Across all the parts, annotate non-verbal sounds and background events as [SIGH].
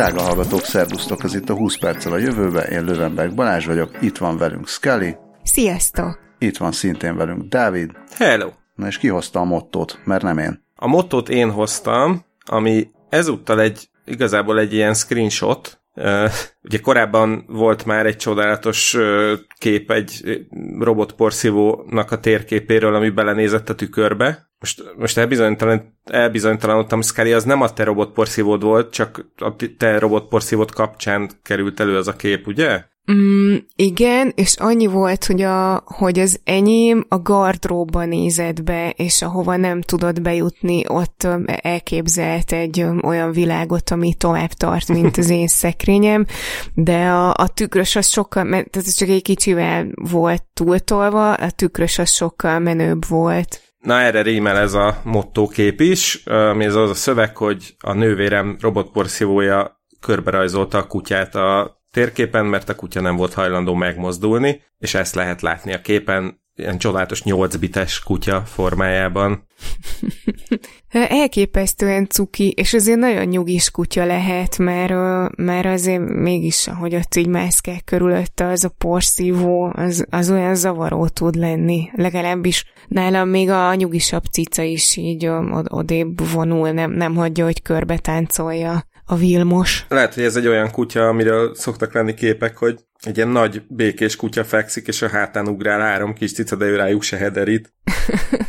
Drága hallgatók, szervusztok, ez itt a 20 perccel a jövőbe, én Lövenberg Balázs vagyok, itt van velünk Scully. Sziasztok! Itt van szintén velünk Dávid. Hello! Na és ki hozta a mottót, mert nem én. A mottót én hoztam, ami ezúttal egy, igazából egy ilyen screenshot, Uh, ugye korábban volt már egy csodálatos uh, kép egy robotporszívónak a térképéről, ami belenézett a tükörbe. Most, most elbizonytalan, elbizonytalanodtam, Scully, az nem a te robotporszívód volt, csak a te robotporszívód kapcsán került elő az a kép, ugye? Mm, igen, és annyi volt, hogy, a, hogy az enyém a gardróbban nézett be, és ahova nem tudott bejutni, ott elképzelt egy olyan világot, ami tovább tart, mint az én [LAUGHS] szekrényem, de a, a tükrös az sokkal, mert ez csak egy kicsivel volt túltolva, a tükrös az sokkal menőbb volt. Na erre rímel ez a mottókép is, ami ez az a szöveg, hogy a nővérem robotporszívója körberajzolta a kutyát a térképen, mert a kutya nem volt hajlandó megmozdulni, és ezt lehet látni a képen, ilyen csodálatos 8 bites kutya formájában. [LAUGHS] Elképesztően cuki, és azért nagyon nyugis kutya lehet, mert, mert azért mégis, ahogy ott így mászkál körülötte, az a porszívó, az, az olyan zavaró tud lenni. Legalábbis nálam még a nyugisabb cica is így od- odébb vonul, nem, nem hagyja, hogy körbe táncolja a Vilmos. Lehet, hogy ez egy olyan kutya, amiről szoktak lenni képek, hogy egy ilyen nagy békés kutya fekszik, és a hátán ugrál három kis cica, de ő rájuk se hederít.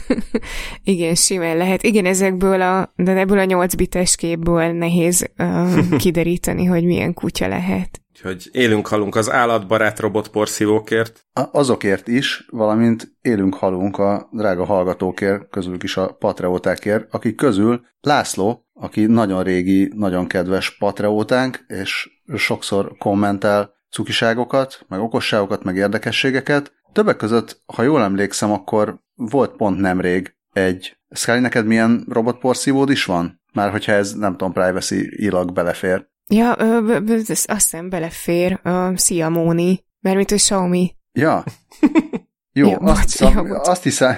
[LAUGHS] Igen, simán lehet. Igen, ezekből a, de ebből a 8 bites képből nehéz uh, [LAUGHS] kideríteni, hogy milyen kutya lehet. Úgyhogy élünk halunk az állatbarát robotporszívókért. Azokért is, valamint élünk halunk a drága hallgatókért, közülük is a patreótákért, akik közül László, aki nagyon régi, nagyon kedves patreótánk, és sokszor kommentel cukiságokat, meg okosságokat, meg érdekességeket. Többek között, ha jól emlékszem, akkor volt pont nemrég egy... Scully, neked milyen robotporszívód is van? Már hogyha ez, nem tudom, privacy ilag belefér. Ja, ö, ö, azt hiszem belefér. Ö, szia, Móni. Mert mint a Xiaomi. Ja. [LAUGHS] Jó, ja, azt, hiszem, ja, azt hiszem,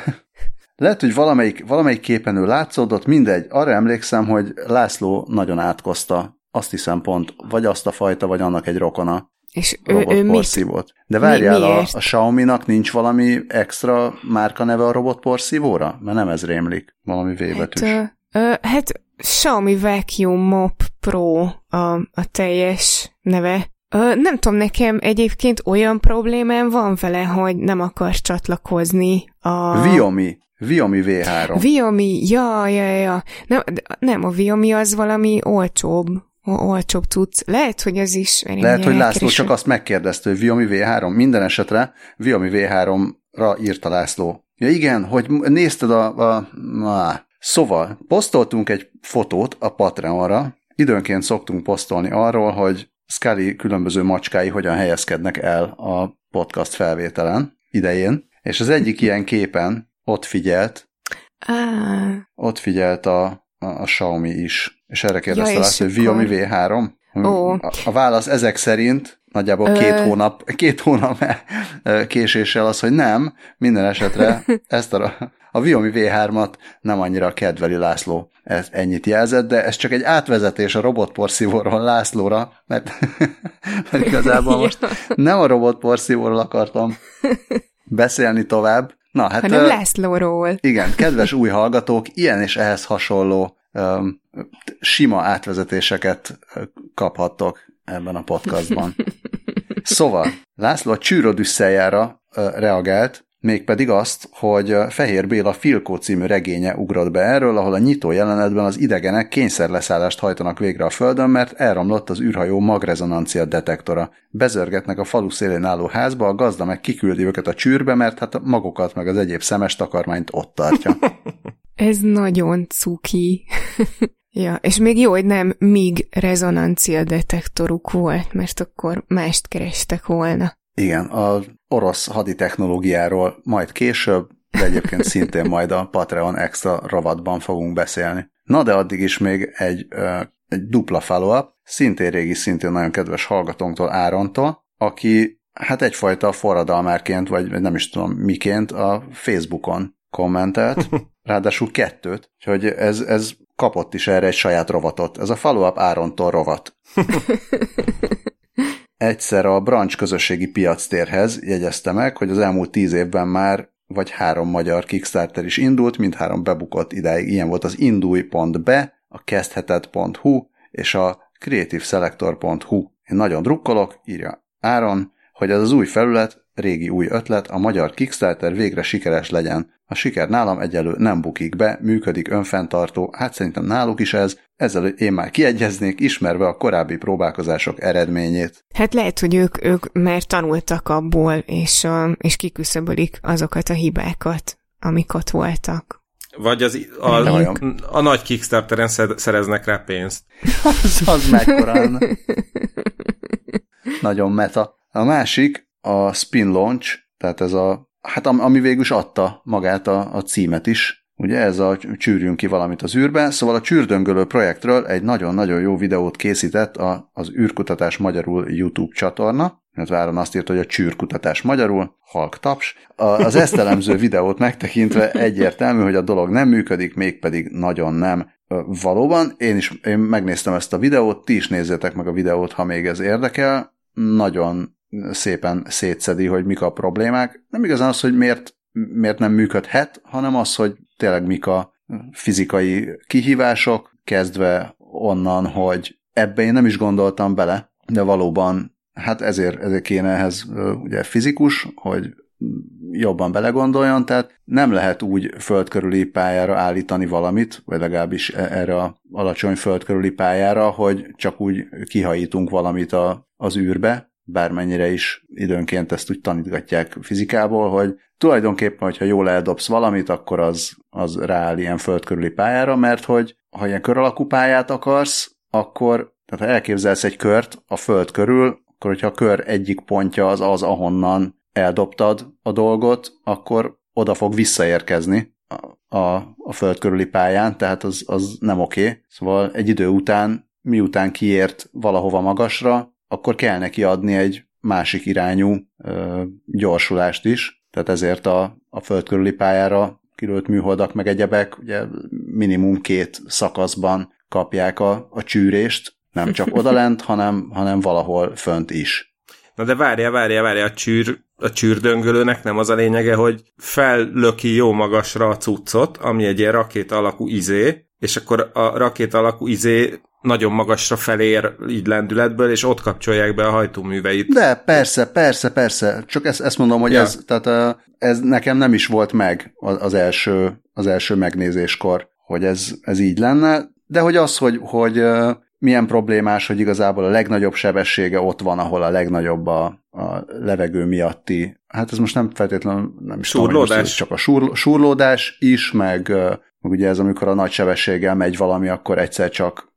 lehet, hogy valamelyik, valamelyik képen ő látszódott, mindegy. Arra emlékszem, hogy László nagyon átkozta, azt hiszem pont, vagy azt a fajta, vagy annak egy rokona. És ő, ő mit? De várjál, mi, a, a Xiaomi-nak nincs valami extra márka neve a robotporszívóra? Mert nem ez rémlik, valami V betűs. Hát, ö, hát Xiaomi Vacuum Mop Pro a, a teljes neve. Ö, nem tudom, nekem egyébként olyan problémám van vele, hogy nem akar csatlakozni a... Viomi. Viomi V3. Viomi, ja, ja, ja. Nem, nem, a Viomi az valami olcsóbb olcsóbb tudsz. Lehet, hogy az is... Lehet, hogy László csak azt megkérdezte, hogy Viomi V3. Minden esetre Viomi V3-ra írta László. Ja igen, hogy nézted a... a, a Szóval, posztoltunk egy fotót a Patreonra, időnként szoktunk posztolni arról, hogy Scully különböző macskái hogyan helyezkednek el a podcast felvételen idején, és az egyik ilyen képen ott figyelt, ah. ott figyelt a, a, a Xiaomi is, és erre kérdezte ja, azt, hogy Viomi V3? Oh. A, a válasz ezek szerint nagyjából Ö... két hónap, két hónap késéssel az, hogy nem, minden esetre [LAUGHS] ezt a, a Viomi V3-at nem annyira kedveli László. Ez ennyit jelzett, de ez csak egy átvezetés a robotporszívóról Lászlóra, mert, [LAUGHS] mert igazából most [LAUGHS] nem a robotporszívóról akartam beszélni tovább. Na, hát, hanem Lászlóról. Igen, kedves új hallgatók, ilyen és ehhez hasonló um, sima átvezetéseket kaphattok ebben a podcastban. [LAUGHS] Szóval, László a csűrodüsszeljára reagált, mégpedig azt, hogy Fehér Béla Filkó című regénye ugrott be erről, ahol a nyitó jelenetben az idegenek kényszerleszállást hajtanak végre a Földön, mert elromlott az űrhajó magrezonancia detektora. Bezörgetnek a falu szélén álló házba, a gazda meg kiküldi őket a csűrbe, mert hát magukat meg az egyéb szemes takarmányt ott tartja. [LAUGHS] Ez nagyon cuki. [LAUGHS] Ja, és még jó, hogy nem míg rezonancia detektoruk volt, mert akkor mást kerestek volna. Igen, az orosz haditechnológiáról majd később, de egyébként szintén majd a Patreon extra rovatban fogunk beszélni. Na de addig is még egy, egy dupla follow-up, szintén régi, szintén nagyon kedves hallgatónktól, Árontól, aki hát egyfajta forradalmárként, vagy nem is tudom miként a Facebookon kommentelt, [LAUGHS] ráadásul kettőt, úgyhogy ez, ez kapott is erre egy saját rovatot. Ez a follow-up Árontól rovat. [LAUGHS] Egyszer a branch közösségi piactérhez jegyezte meg, hogy az elmúlt tíz évben már vagy három magyar Kickstarter is indult, mindhárom bebukott idáig. Ilyen volt az indulj.be, a kezdheted.hu és a creativeselector.hu. Én nagyon drukkolok, írja Áron, hogy ez az új felület, régi új ötlet, a magyar Kickstarter végre sikeres legyen. A siker nálam egyelő nem bukik be, működik önfenntartó, hát szerintem náluk is ez, ezzel én már kiegyeznék, ismerve a korábbi próbálkozások eredményét. Hát lehet, hogy ők, ők már tanultak abból, és, és kiküszöbölik azokat a hibákat, amik ott voltak. Vagy az, a, a, a nagy Kickstarteren szereznek rá pénzt. [LAUGHS] az, az mekkorán. Nagyon meta. A másik a Spin Launch, tehát ez a, hát ami végül is adta magát a, a címet is, Ugye ez a csűrjünk ki valamit az űrbe, szóval a csűrdöngölő projektről egy nagyon-nagyon jó videót készített a, az űrkutatás magyarul YouTube csatorna, mert Áron azt írt, hogy a csűrkutatás magyarul, halk taps. A, az ezt elemző videót megtekintve egyértelmű, hogy a dolog nem működik, mégpedig nagyon nem. Valóban, én is én megnéztem ezt a videót, ti is nézzétek meg a videót, ha még ez érdekel. Nagyon szépen szétszedi, hogy mik a problémák. Nem igazán az, hogy miért, miért nem működhet, hanem az, hogy tényleg mik a fizikai kihívások, kezdve onnan, hogy ebbe én nem is gondoltam bele, de valóban hát ezért, ezért kéne ehhez ugye fizikus, hogy jobban belegondoljon, tehát nem lehet úgy földkörüli pályára állítani valamit, vagy legalábbis e, erre a alacsony földkörüli pályára, hogy csak úgy kihajítunk valamit a, az űrbe, bármennyire is időnként ezt úgy tanítgatják fizikából, hogy tulajdonképpen, hogyha jól eldobsz valamit, akkor az, az rááll ilyen földkörüli pályára, mert hogy ha ilyen kör alakú pályát akarsz, akkor, tehát ha elképzelsz egy kört a föld körül, akkor hogyha a kör egyik pontja az az, ahonnan eldobtad a dolgot, akkor oda fog visszaérkezni a, a, a föld körüli pályán, tehát az, az nem oké. Okay. Szóval egy idő után, miután kiért valahova magasra, akkor kell neki adni egy másik irányú ö, gyorsulást is, tehát ezért a, a föld körüli pályára kilőtt műholdak meg egyebek, ugye minimum két szakaszban kapják a, a csűrést, nem csak [LAUGHS] odalent, hanem, hanem valahol fönt is. Na de várja, várja, várja, a, csűr, a csűrdöngölőnek nem az a lényege, hogy fellöki jó magasra a cuccot, ami egy ilyen rakéta alakú izé, és akkor a rakéta alakú izé nagyon magasra felér így lendületből, és ott kapcsolják be a hajtóműveit. De persze, persze, persze. Csak ezt, ezt mondom, hogy ja. ez, tehát ez nekem nem is volt meg az első, az első megnézéskor, hogy ez, ez így lenne, de hogy az, hogy, hogy milyen problémás, hogy igazából a legnagyobb sebessége ott van, ahol a legnagyobb a, a levegő miatti, hát ez most nem feltétlenül nem is. Tudom, csak a sur, surlódás is, meg, meg ugye ez, amikor a nagy sebességgel megy valami, akkor egyszer csak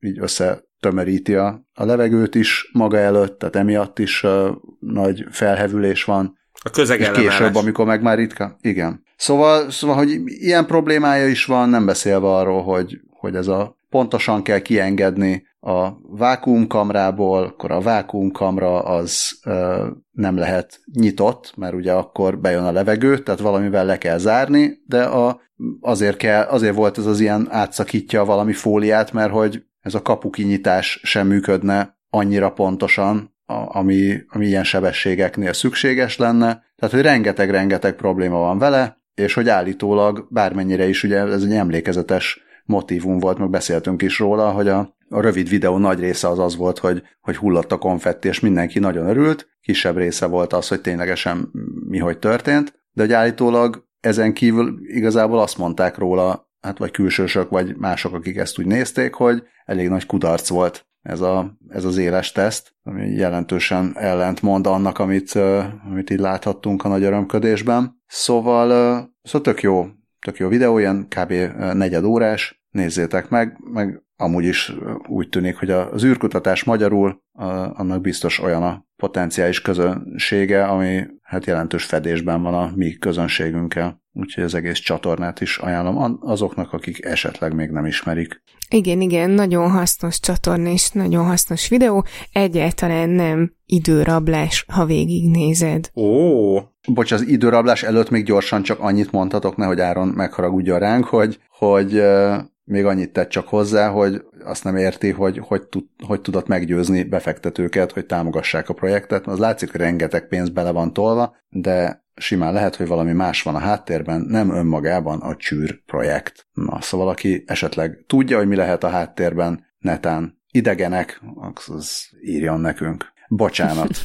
így összetömeríti a, a levegőt is maga előtt, tehát emiatt is uh, nagy felhevülés van. A közeg És később, amikor meg már ritka. Igen. Szóval, szóval, hogy ilyen problémája is van, nem beszélve arról, hogy, hogy ez a pontosan kell kiengedni a vákuumkamrából, akkor a vákuumkamra az ö, nem lehet nyitott, mert ugye akkor bejön a levegő, tehát valamivel le kell zárni, de a, azért, kell, azért volt ez az ilyen átszakítja valami fóliát, mert hogy ez a kapukinyitás sem működne annyira pontosan, a, ami, ami ilyen sebességeknél szükséges lenne. Tehát, hogy rengeteg-rengeteg probléma van vele, és hogy állítólag bármennyire is ugye ez egy emlékezetes motivum volt, meg beszéltünk is róla, hogy a, a rövid videó nagy része az az volt, hogy, hogy hullott a konfetti, és mindenki nagyon örült, kisebb része volt az, hogy ténylegesen mi hogy történt, de hogy állítólag ezen kívül igazából azt mondták róla, hát vagy külsősök, vagy mások, akik ezt úgy nézték, hogy elég nagy kudarc volt ez, a, ez az éles teszt, ami jelentősen ellentmond annak, amit, amit így láthattunk a nagy örömködésben. Szóval, szóval tök jó, tök jó videó, ilyen kb. negyed órás, nézzétek meg, meg amúgy is úgy tűnik, hogy az űrkutatás magyarul, annak biztos olyan a potenciális közönsége, ami hát jelentős fedésben van a mi közönségünkkel. Úgyhogy az egész csatornát is ajánlom azoknak, akik esetleg még nem ismerik. Igen, igen, nagyon hasznos csatorna és nagyon hasznos videó. Egyáltalán nem időrablás, ha végignézed. Ó! Bocs, az időrablás előtt még gyorsan csak annyit mondhatok, nehogy Áron megharagudjon ránk, hogy, hogy még annyit tett csak hozzá, hogy azt nem érti, hogy hogy, tud, hogy tudott meggyőzni befektetőket, hogy támogassák a projektet. Az látszik, hogy rengeteg pénz bele van tolva, de simán lehet, hogy valami más van a háttérben, nem önmagában a csűr projekt. Na, szóval aki esetleg tudja, hogy mi lehet a háttérben, netán idegenek, az írjon nekünk. Bocsánat.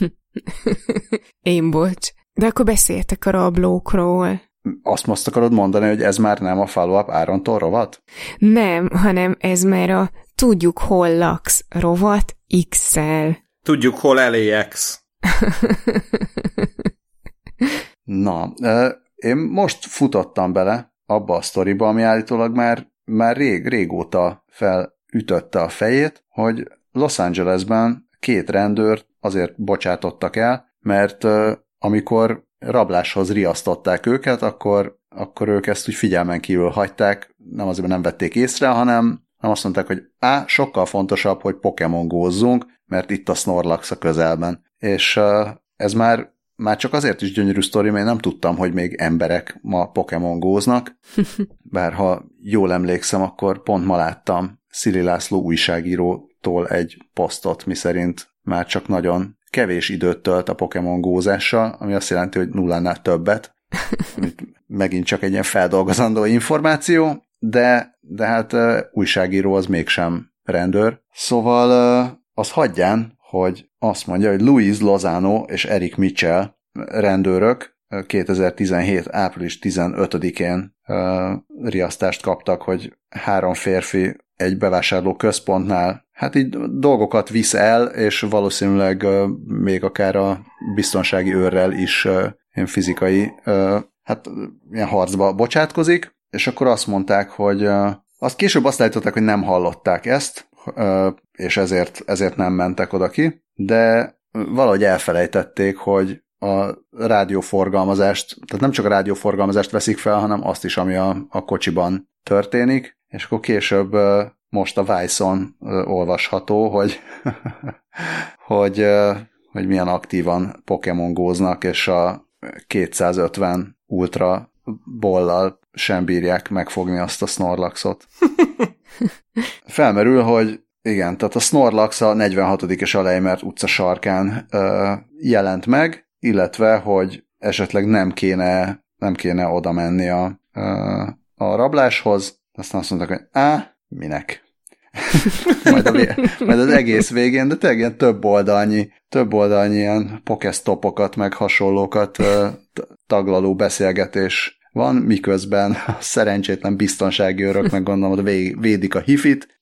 [LAUGHS] Én bocs. De akkor beszéltek a rablókról. Azt most akarod mondani, hogy ez már nem a follow-up Árontól rovat? Nem, hanem ez már a tudjuk hol laksz rovat X-el. Tudjuk hol LAX. [LAUGHS] Na, én most futottam bele abba a sztoriba, ami állítólag már, már rég, régóta felütötte a fejét, hogy Los Angelesben két rendőrt azért bocsátottak el, mert amikor rabláshoz riasztották őket, akkor, akkor ők ezt úgy figyelmen kívül hagyták, nem azért, nem vették észre, hanem, hanem azt mondták, hogy á, sokkal fontosabb, hogy Pokémon gózzunk, mert itt a Snorlax a közelben. És ez már már csak azért is gyönyörű sztori, mert nem tudtam, hogy még emberek ma Pokémon góznak, [LAUGHS] bár ha jól emlékszem, akkor pont ma láttam Szili László újságírótól egy posztot, miszerint már csak nagyon kevés időt tölt a Pokémon gózással, ami azt jelenti, hogy nullánál többet, [LAUGHS] megint csak egy ilyen feldolgozandó információ, de, de hát uh, újságíró az mégsem rendőr. Szóval uh, az hagyján, hogy azt mondja, hogy Louis Lozano és Eric Mitchell rendőrök 2017. április 15-én uh, riasztást kaptak, hogy három férfi egy bevásárló központnál hát így dolgokat visz el, és valószínűleg uh, még akár a biztonsági őrrel is uh, ilyen fizikai hát ilyen harcba bocsátkozik, és akkor azt mondták, hogy azt később azt állították, hogy nem hallották ezt, és ezért, ezért nem mentek oda ki, de valahogy elfelejtették, hogy a rádióforgalmazást, tehát nem csak a rádióforgalmazást veszik fel, hanem azt is, ami a, a kocsiban történik, és akkor később most a Vice-on olvasható, hogy, [LAUGHS] hogy, hogy milyen aktívan Pokémon góznak, és a 250 ultra bollal sem bírják megfogni azt a Snorlaxot. [LAUGHS] Felmerül, hogy igen, tehát a Snorlax a 46. és Aleimer utca sarkán ö, jelent meg, illetve, hogy esetleg nem kéne, nem kéne oda menni a, ö, a rabláshoz, aztán azt mondták, hogy á, minek? [LAUGHS] majd, a majd az egész végén, de tényleg ilyen több oldalnyi, több oldalnyi ilyen pokesztopokat, meg hasonlókat ö, taglaló beszélgetés van, miközben a szerencsétlen biztonsági őrök meg gondolom, hogy védik a hifit,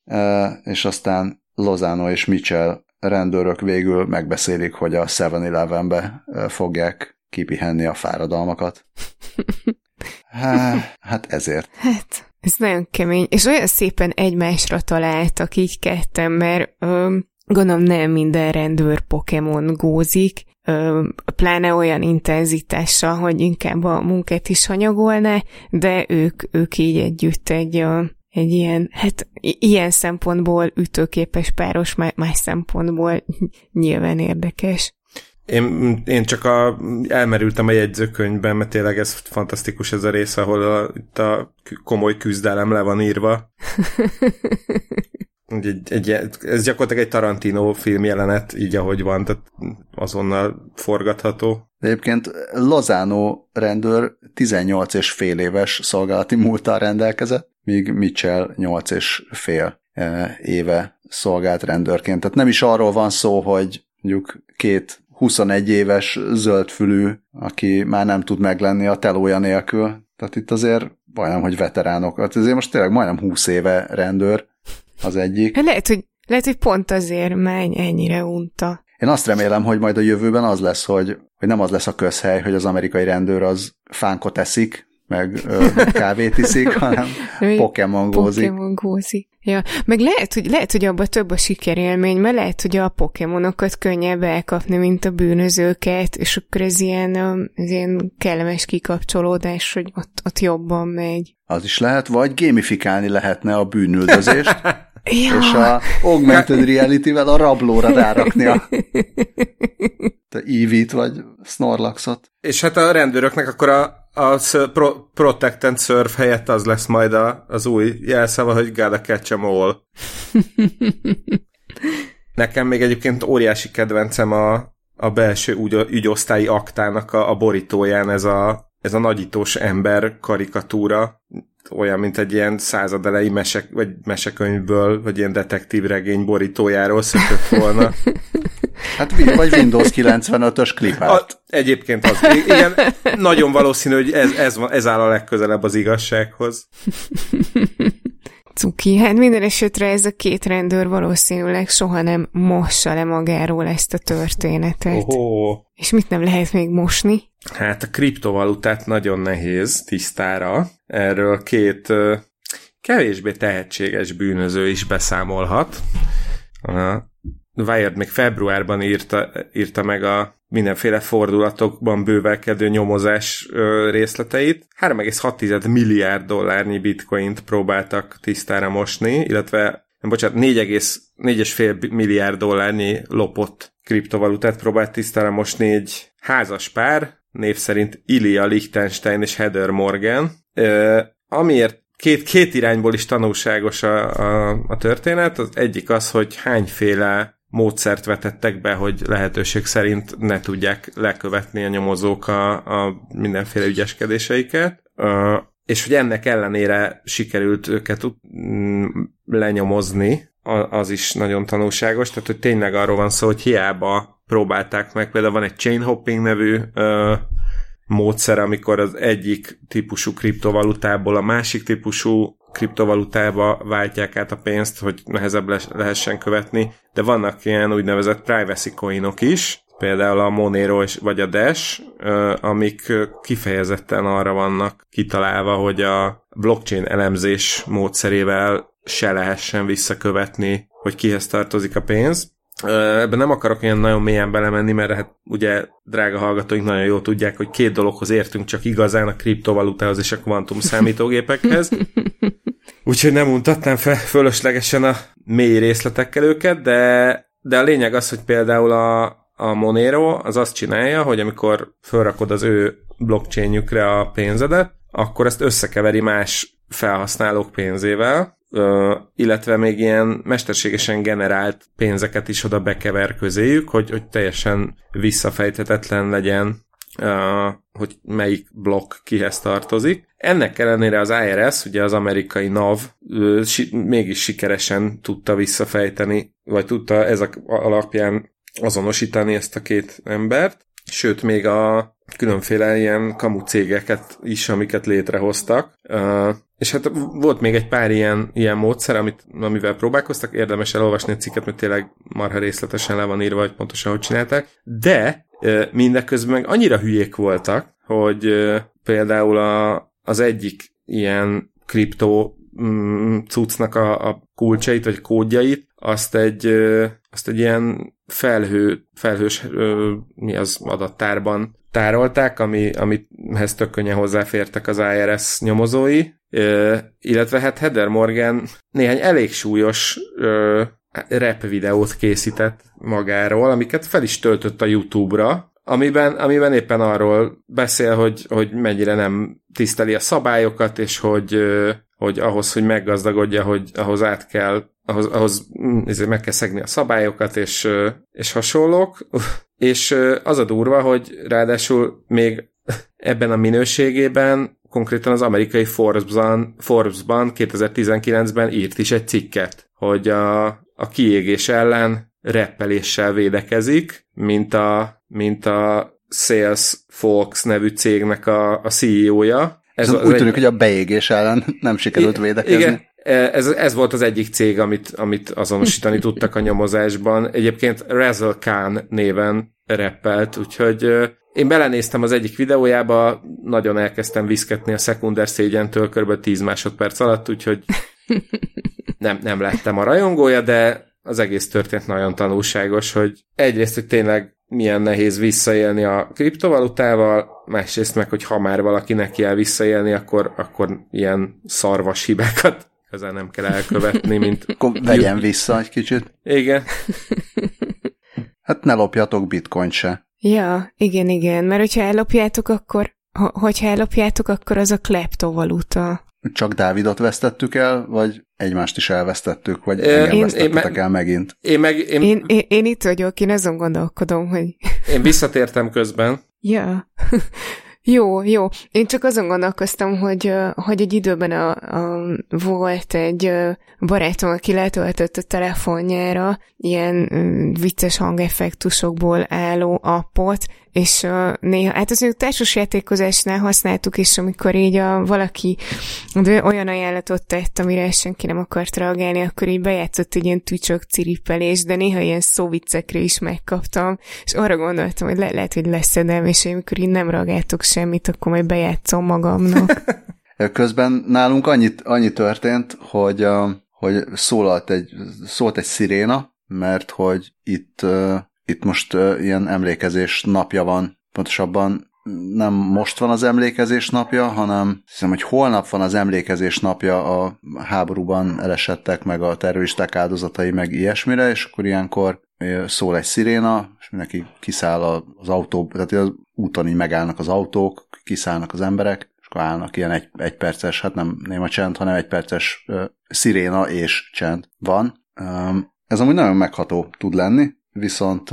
és aztán Lozano és Mitchell rendőrök végül megbeszélik, hogy a 7-Eleven-be fogják kipihenni a fáradalmakat. [LAUGHS] Hát ezért. Hát, ez nagyon kemény, és olyan szépen egymásra találtak így ketten, mert ö, gondolom nem minden rendőr Pokémon gózik, pláne olyan intenzitással, hogy inkább a munkát is hanyagolná, de ők, ők így együtt egy, egy ilyen, hát ilyen szempontból ütőképes páros, más szempontból nyilván érdekes. Én, én csak a, elmerültem a jegyzőkönyvben, mert tényleg ez fantasztikus ez a rész, ahol a, itt a komoly küzdelem le van írva. [LAUGHS] egy, egy, ez gyakorlatilag egy Tarantino film jelenet, így ahogy van, tehát azonnal forgatható. Egyébként Lozano rendőr 18 és fél éves szolgálati múltal rendelkezett, míg Mitchell 8 és fél e, éve szolgált rendőrként. Tehát nem is arról van szó, hogy mondjuk két 21 éves zöldfülű, aki már nem tud meglenni a telója nélkül. Tehát itt azért majdnem, hogy veteránok. Hát azért most tényleg majdnem 20 éve rendőr az egyik. Hát lehet, hogy, lehet, hogy pont azért menj ennyire unta. Én azt remélem, hogy majd a jövőben az lesz, hogy, hogy nem az lesz a közhely, hogy az amerikai rendőr az fánkot eszik, meg ö, kávét iszik, [LAUGHS] hanem Pokémon gózik. Pokémon gózik. Ja, meg lehet, hogy, lehet, hogy abban több a sikerélmény, mert lehet, hogy a pokémonokat könnyebb elkapni, mint a bűnözőket, és akkor ez ilyen, ez ilyen kellemes kikapcsolódás, hogy ott, ott jobban megy. Az is lehet, vagy gamifikálni lehetne a bűnüldözést, [LAUGHS] ja. és a augmented reality-vel a rablóra rárakni a, [LAUGHS] a Eevee-t, vagy Snorlaxot. És hát a rendőröknek akkor a a pro, Protect and Surf helyett az lesz majd a, az új jelszava, hogy gotta catch em all. [LAUGHS] Nekem még egyébként óriási kedvencem a, a belső ügy, ügyosztályi aktának a, a borítóján ez a, ez a nagyítós ember karikatúra, olyan, mint egy ilyen századelei mesek, vagy mesekönyvből, vagy ilyen detektív regény borítójáról szökött volna. [LAUGHS] Hát vagy Windows 95-ös klipát. Egyébként az. Igen, nagyon valószínű, hogy ez, ez, van, ez áll a legközelebb az igazsághoz. Cuki, hát minden esetre ez a két rendőr valószínűleg soha nem mossa le magáról ezt a történetet. Oho. És mit nem lehet még mosni? Hát a kriptovalutát nagyon nehéz tisztára. Erről két kevésbé tehetséges bűnöző is beszámolhat. A Wired még februárban írta, írta meg a mindenféle fordulatokban bővelkedő nyomozás részleteit. 3,6 milliárd dollárnyi bitcoint próbáltak tisztára mosni, illetve nem, bocsánat, 4,5 milliárd dollárnyi lopott kriptovalutát próbált tisztára mosni egy házas pár, név szerint Ilya Liechtenstein és Heather Morgan, amiért két, két irányból is tanulságos a, a, a történet. Az egyik az, hogy hányféle módszert vetettek be, hogy lehetőség szerint ne tudják lekövetni a nyomozók a, a mindenféle ügyeskedéseiket. És hogy ennek ellenére sikerült őket mm, lenyomozni, az is nagyon tanulságos, tehát hogy tényleg arról van szó, hogy hiába próbálták meg, például van egy chain hopping nevű módszer, amikor az egyik típusú kriptovalutából a másik típusú kriptovalutába váltják át a pénzt, hogy nehezebb lehessen követni, de vannak ilyen úgynevezett privacy coinok is, például a Monero és, vagy a Dash, amik kifejezetten arra vannak kitalálva, hogy a blockchain elemzés módszerével se lehessen visszakövetni, hogy kihez tartozik a pénz. Ebben nem akarok ilyen nagyon mélyen belemenni, mert hát ugye drága hallgatóink nagyon jól tudják, hogy két dologhoz értünk csak igazán, a kriptovalutához és a kvantum számítógépekhez. [LAUGHS] Úgyhogy nem mutatnám fel fölöslegesen a mély részletekkel őket, de, de a lényeg az, hogy például a, a Monero az azt csinálja, hogy amikor felrakod az ő blockchainjükre a pénzedet, akkor ezt összekeveri más felhasználók pénzével, illetve még ilyen mesterségesen generált pénzeket is oda bekever közéjük, hogy, hogy teljesen visszafejthetetlen legyen, hogy melyik blokk kihez tartozik. Ennek ellenére az IRS, ugye az amerikai NAV mégis sikeresen tudta visszafejteni, vagy tudta ezek alapján azonosítani ezt a két embert, sőt még a különféle ilyen kamu cégeket is, amiket létrehoztak. És hát volt még egy pár ilyen, ilyen módszer, amit, amivel próbálkoztak, érdemes elolvasni a cikket, mert tényleg marha részletesen le van írva, hogy pontosan hogy csinálták, de mindeközben meg annyira hülyék voltak, hogy például a, az egyik ilyen kriptó mm, cuccnak a, a kulcsait, vagy kódjait, azt egy, azt egy ilyen felhő, felhős mi az adattárban tárolták, ami, amihez tök könnyen hozzáfértek az IRS nyomozói, illetve hát Heather Morgan néhány elég súlyos rap videót készített magáról, amiket fel is töltött a YouTube-ra, amiben, amiben éppen arról beszél, hogy, hogy mennyire nem tiszteli a szabályokat, és hogy, hogy ahhoz, hogy meggazdagodja, hogy ahhoz át kell, ahhoz, ahhoz mm, meg kell szegni a szabályokat, és, és hasonlók. És az a durva, hogy ráadásul még ebben a minőségében konkrétan az amerikai Forbes-ban, Forbes-ban 2019-ben írt is egy cikket, hogy a, a kiégés ellen reppeléssel védekezik, mint a, mint a Sales Fox nevű cégnek a, a CEO-ja. Ez úgy tűnik, egy... hogy a beégés ellen nem sikerült védekezni. Igen, ez, ez volt az egyik cég, amit, amit azonosítani tudtak a nyomozásban. Egyébként Razzle Khan néven reppelt, úgyhogy én belenéztem az egyik videójába, nagyon elkezdtem viszketni a szekunder szégyentől kb. 10 másodperc alatt, úgyhogy nem, nem lettem a rajongója, de az egész történet nagyon tanulságos, hogy egyrészt, hogy tényleg milyen nehéz visszaélni a kriptovalutával, másrészt meg, hogy ha már valaki neki el visszaélni, akkor, akkor ilyen szarvas hibákat ezzel nem kell elkövetni, mint... [LAUGHS] Akkor vegyen vissza egy kicsit. Igen. [LAUGHS] Hát ne lopjatok bitcoin se. Ja, igen, igen, mert hogyha ellopjátok, akkor, ha, hogyha ellopjátok, akkor az a kleptovaluta. Csak Dávidot vesztettük el, vagy egymást is elvesztettük, vagy engem én, vesztettetek én, el megint? Én, meg, én, én, én, én itt vagyok, én azon gondolkodom, hogy... Én visszatértem közben. Ja. [LAUGHS] Jó, jó. Én csak azon gondolkoztam, hogy, hogy egy időben a, a, volt egy barátom, aki letöltött a telefonjára ilyen vicces hangeffektusokból álló appot, és uh, néha, hát az ők társasjátékozásnál használtuk is, amikor így a, valaki de olyan ajánlatot tett, amire senki nem akart reagálni, akkor így bejátszott egy ilyen tücsök ciripelés, de néha ilyen szóviccekre is megkaptam, és arra gondoltam, hogy le, lehet, hogy leszedem, és én amikor így nem reagáltok semmit, akkor majd bejátszom magamnak. [LAUGHS] Közben nálunk annyit, annyi történt, hogy, hogy szólalt egy, szólt egy sziréna, mert hogy itt itt most uh, ilyen emlékezés napja van, pontosabban nem most van az emlékezés napja, hanem hiszem, hogy holnap van az emlékezés napja a háborúban elesettek, meg a terroristák áldozatai, meg ilyesmire, és akkor ilyenkor szól egy sziréna, és mindenki kiszáll az autó, tehát az úton így megállnak az autók, kiszállnak az emberek, és akkor állnak ilyen egy, egy perces, hát nem néma csend, hanem egy perces uh, sziréna és csend van. Um, ez amúgy nagyon megható tud lenni, viszont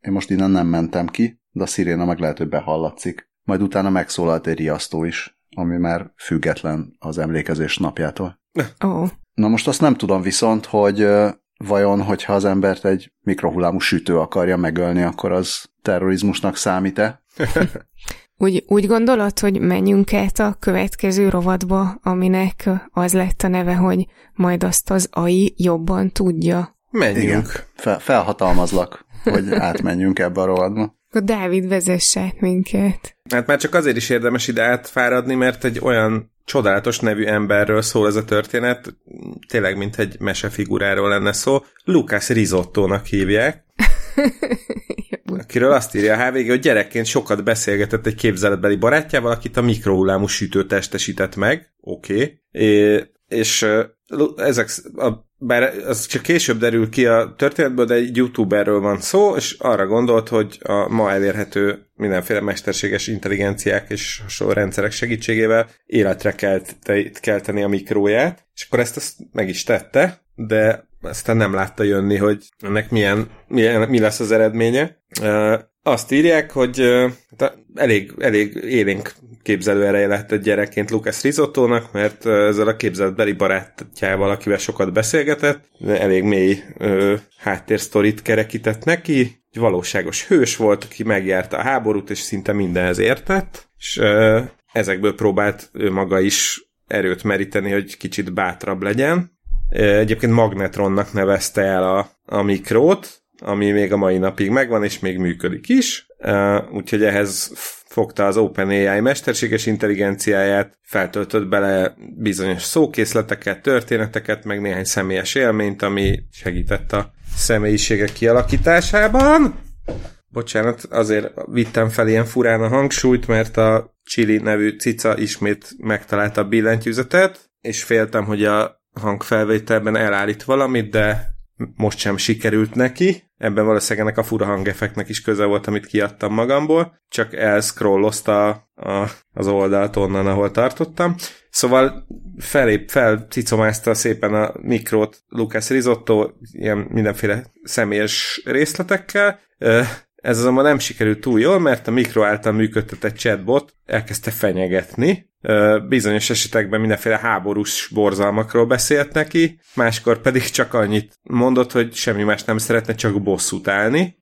én most innen nem mentem ki, de a sziréna meg lehet, hogy behallatszik. Majd utána megszólalt egy riasztó is, ami már független az emlékezés napjától. Oh. Na most azt nem tudom viszont, hogy vajon, hogyha az embert egy mikrohullámú sütő akarja megölni, akkor az terrorizmusnak számít-e? [LAUGHS] úgy, úgy gondolod, hogy menjünk át a következő rovatba, aminek az lett a neve, hogy majd azt az AI jobban tudja? Menjünk. Igen, fel, felhatalmazlak, hogy [LAUGHS] átmenjünk ebbe a rovatba. Akkor Dávid vezess át minket. Hát már csak azért is érdemes ide átfáradni, mert egy olyan csodálatos nevű emberről szól ez a történet, tényleg mint egy mesefiguráról lenne szó. Lucas Risottónak hívják. [LAUGHS] akiről azt írja a HVG, hogy gyerekként sokat beszélgetett egy képzeletbeli barátjával, akit a mikrohullámú sütő testesített meg. Oké. Okay. És ezek a bár az csak később derül ki a történetből, de egy youtuberről van szó, és arra gondolt, hogy a ma elérhető mindenféle mesterséges intelligenciák és hasonló rendszerek segítségével életre kelt, kelteni a mikróját, és akkor ezt, ezt meg is tette, de aztán nem látta jönni, hogy ennek milyen, milyen mi lesz az eredménye. Azt írják, hogy elég, elég élénk képzelő ereje lett egy gyerekként Lucas Risottónak, mert ezzel a képzeletbeli barátjával, akivel sokat beszélgetett, elég mély ö, háttérsztorit kerekített neki, egy valóságos hős volt, aki megjárta a háborút, és szinte mindenhez értett, és ö, ezekből próbált ő maga is erőt meríteni, hogy kicsit bátrabb legyen. Egyébként Magnetronnak nevezte el a, a mikrót, ami még a mai napig megvan, és még működik is. Úgyhogy ehhez fogta az OpenAI mesterséges intelligenciáját, feltöltött bele bizonyos szókészleteket, történeteket, meg néhány személyes élményt, ami segített a személyiségek kialakításában. Bocsánat, azért vittem fel ilyen furán a hangsúlyt, mert a Chili nevű cica ismét megtalálta a billentyűzetet, és féltem, hogy a hangfelvételben elállít valamit, de most sem sikerült neki. Ebben valószínűleg ennek a fura hangeffektnek is köze volt, amit kiadtam magamból, csak elscrollozta a, az oldalt onnan, ahol tartottam. Szóval felép, felcicomázta szépen a mikrót Lucas Risotto ilyen mindenféle személyes részletekkel. Ez azonban nem sikerült túl jól, mert a mikro által működtetett chatbot elkezdte fenyegetni, bizonyos esetekben mindenféle háborús borzalmakról beszélt neki, máskor pedig csak annyit mondott, hogy semmi más nem szeretne, csak bosszút állni,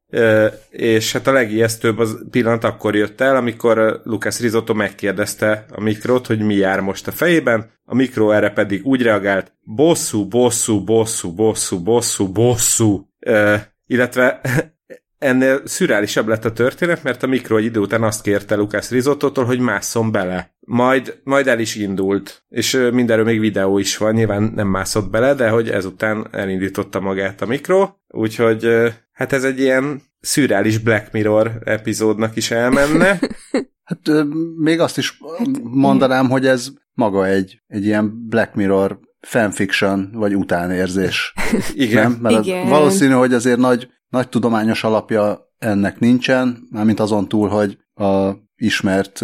és hát a legijesztőbb az pillanat akkor jött el, amikor Lucas Risotto megkérdezte a mikrót, hogy mi jár most a fejében, a mikró erre pedig úgy reagált, bosszú, bosszú, bosszú, bosszú, bosszú, bosszú, illetve ennél szürálisabb lett a történet, mert a mikro egy idő után azt kérte Lucas Rizottotól, hogy másszon bele. Majd, majd el is indult, és mindenről még videó is van, nyilván nem mászott bele, de hogy ezután elindította magát a mikro, úgyhogy hát ez egy ilyen szürális Black Mirror epizódnak is elmenne. [LAUGHS] Hát még azt is mondanám, hogy ez maga egy, egy ilyen Black Mirror fanfiction, vagy utánérzés. Igen. Nem? Mert Igen. valószínű, hogy azért nagy, nagy tudományos alapja ennek nincsen, mármint azon túl, hogy a ismert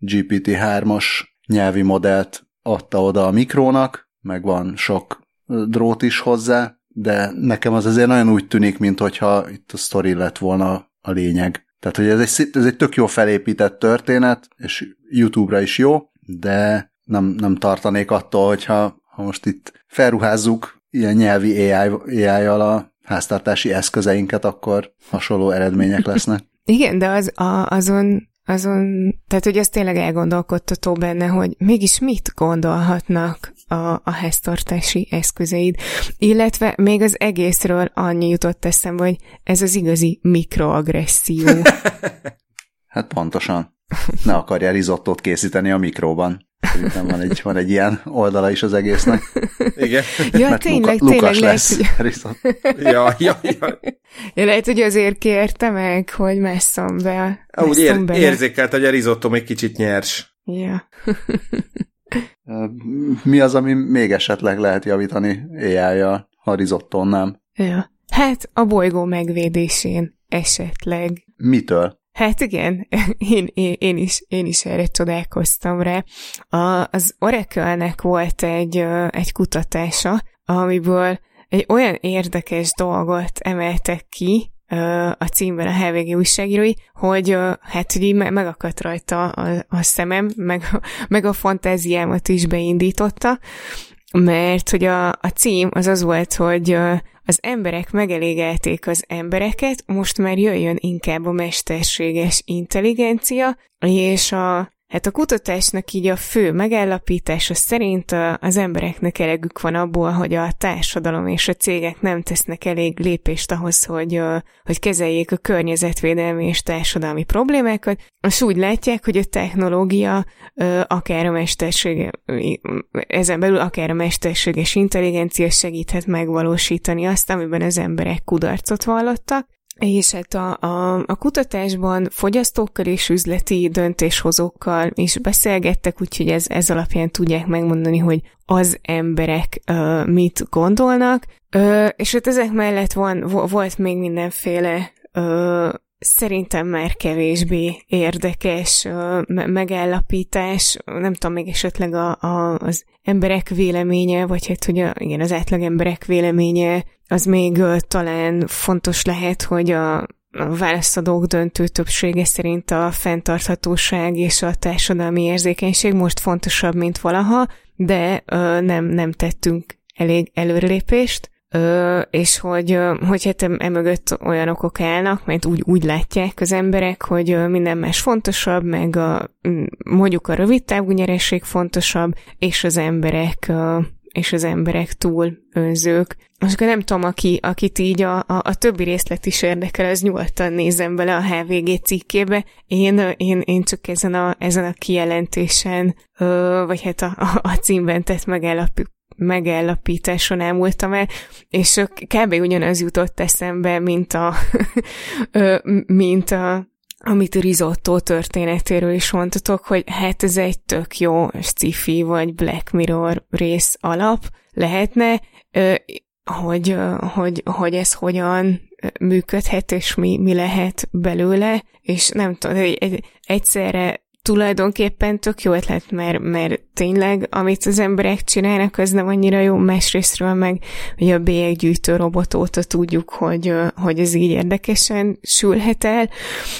GPT-3-as nyelvi modellt adta oda a mikrónak, meg van sok drót is hozzá, de nekem az azért nagyon úgy tűnik, mint hogyha itt a sztori lett volna a lényeg. Tehát, hogy ez egy, ez egy tök jó felépített történet, és YouTube-ra is jó, de nem, nem tartanék attól, hogyha ha most itt felruházzuk ilyen nyelvi AI-jal a háztartási eszközeinket, akkor hasonló eredmények lesznek. [LAUGHS] Igen, de az, a, azon, azon, tehát hogy az tényleg elgondolkodtató benne, hogy mégis mit gondolhatnak a, a háztartási eszközeid. Illetve még az egészről annyi jutott eszembe, hogy ez az igazi mikroagresszió. [LAUGHS] hát pontosan. Ne akarja risottót készíteni a mikróban. Szerintem van egy, van egy ilyen oldala is az egésznek. Igen. Ja, Mert tényleg, Luka, tényleg lesz, lehet, hogy... ja, ja, ja. Ja, lehet, hogy azért kérte meg, hogy messzom be. Úgy ér, érzékelt, hogy a risotto még kicsit nyers. Ja. Mi az, ami még esetleg lehet javítani éjjel, ha rizottón nem? Ja. Hát a bolygó megvédésén esetleg. Mitől? Hát igen, [LAUGHS] én, én, is, én is erre csodálkoztam rá. A, az Oracle-nek volt egy, egy kutatása, amiből egy olyan érdekes dolgot emeltek ki, a címben a HVG újságírói, hogy hát, hogy így megakadt rajta a, a szemem, meg, meg a fantáziámat is beindította, mert hogy a, a cím az az volt, hogy az emberek megelégelték az embereket, most már jöjjön inkább a mesterséges intelligencia, és a, Hát a kutatásnak így a fő megállapítása szerint az embereknek elegük van abból, hogy a társadalom és a cégek nem tesznek elég lépést ahhoz, hogy, hogy kezeljék a környezetvédelmi és társadalmi problémákat, és úgy látják, hogy a technológia akár a mestersége, ezen belül akár a mesterséges intelligencia segíthet megvalósítani azt, amiben az emberek kudarcot vallottak, és hát a, a, a kutatásban fogyasztókkal és üzleti döntéshozókkal is beszélgettek, úgyhogy ez, ez alapján tudják megmondani, hogy az emberek uh, mit gondolnak. Uh, és hát ezek mellett van, volt még mindenféle uh, szerintem már kevésbé érdekes uh, megállapítás, nem tudom, még esetleg a, a, az emberek véleménye, vagy hát, hogy a, igen, az átlag emberek véleménye az még talán fontos lehet, hogy a, a válaszadók döntő többsége szerint a fenntarthatóság és a társadalmi érzékenység most fontosabb, mint valaha, de ö, nem, nem tettünk elég előrelépést, ö, és hogy, hogy hát emögött olyan okok állnak, mert úgy, úgy látják az emberek, hogy minden más fontosabb, meg a, mondjuk a rövid távú nyeresség fontosabb, és az emberek és az emberek túl önzők. Most akkor nem tudom, aki, akit így a, a, a többi részlet is érdekel, az nyugodtan nézem bele a HVG cikkébe. Én, én, én csak ezen a, ezen a kijelentésen, ö, vagy hát a, a, a címben tett megállapít megállapításon elmúltam el, és kb. ugyanaz jutott eszembe, mint a, [LAUGHS] mint a amit risotto történetéről is mondtatok, hogy hát ez egy tök jó sci vagy Black Mirror rész alap lehetne, hogy, hogy, hogy ez hogyan működhet, és mi, mi lehet belőle, és nem tudom, egyszerre tulajdonképpen tök jó ötlet, mert, mert tényleg, amit az emberek csinálnak, az nem annyira jó, másrésztről meg, hogy a bélyeggyűjtő robot óta tudjuk, hogy, hogy ez így érdekesen sülhet el,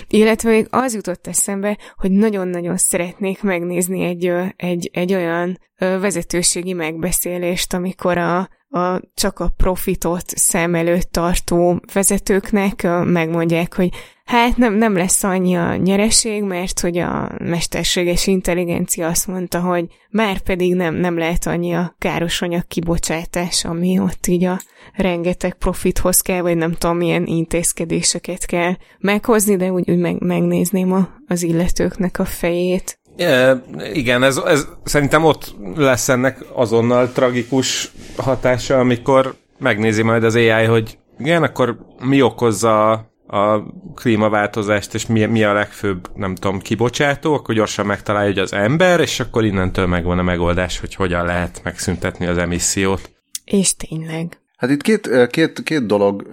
illetve még az jutott eszembe, hogy nagyon-nagyon szeretnék megnézni egy, egy, egy olyan vezetőségi megbeszélést, amikor a, a, csak a profitot szem előtt tartó vezetőknek megmondják, hogy hát nem, nem lesz annyi a nyereség, mert hogy a mesterséges intelligencia azt mondta, hogy már pedig nem, nem lehet annyi a káros anyag kibocsátás, ami ott így a rengeteg profithoz kell, vagy nem tudom, milyen intézkedéseket kell meghozni, de úgy, úgy meg, megnézném a, az illetőknek a fejét. Yeah, igen, ez, ez szerintem ott lesz ennek azonnal tragikus hatása, amikor megnézi majd az AI, hogy igen, akkor mi okozza a klímaváltozást, és mi, mi a legfőbb, nem tudom, kibocsátó, akkor gyorsan megtalálja, hogy az ember, és akkor innentől megvan a megoldás, hogy hogyan lehet megszüntetni az emissziót. És tényleg. Hát itt két, két, két dolog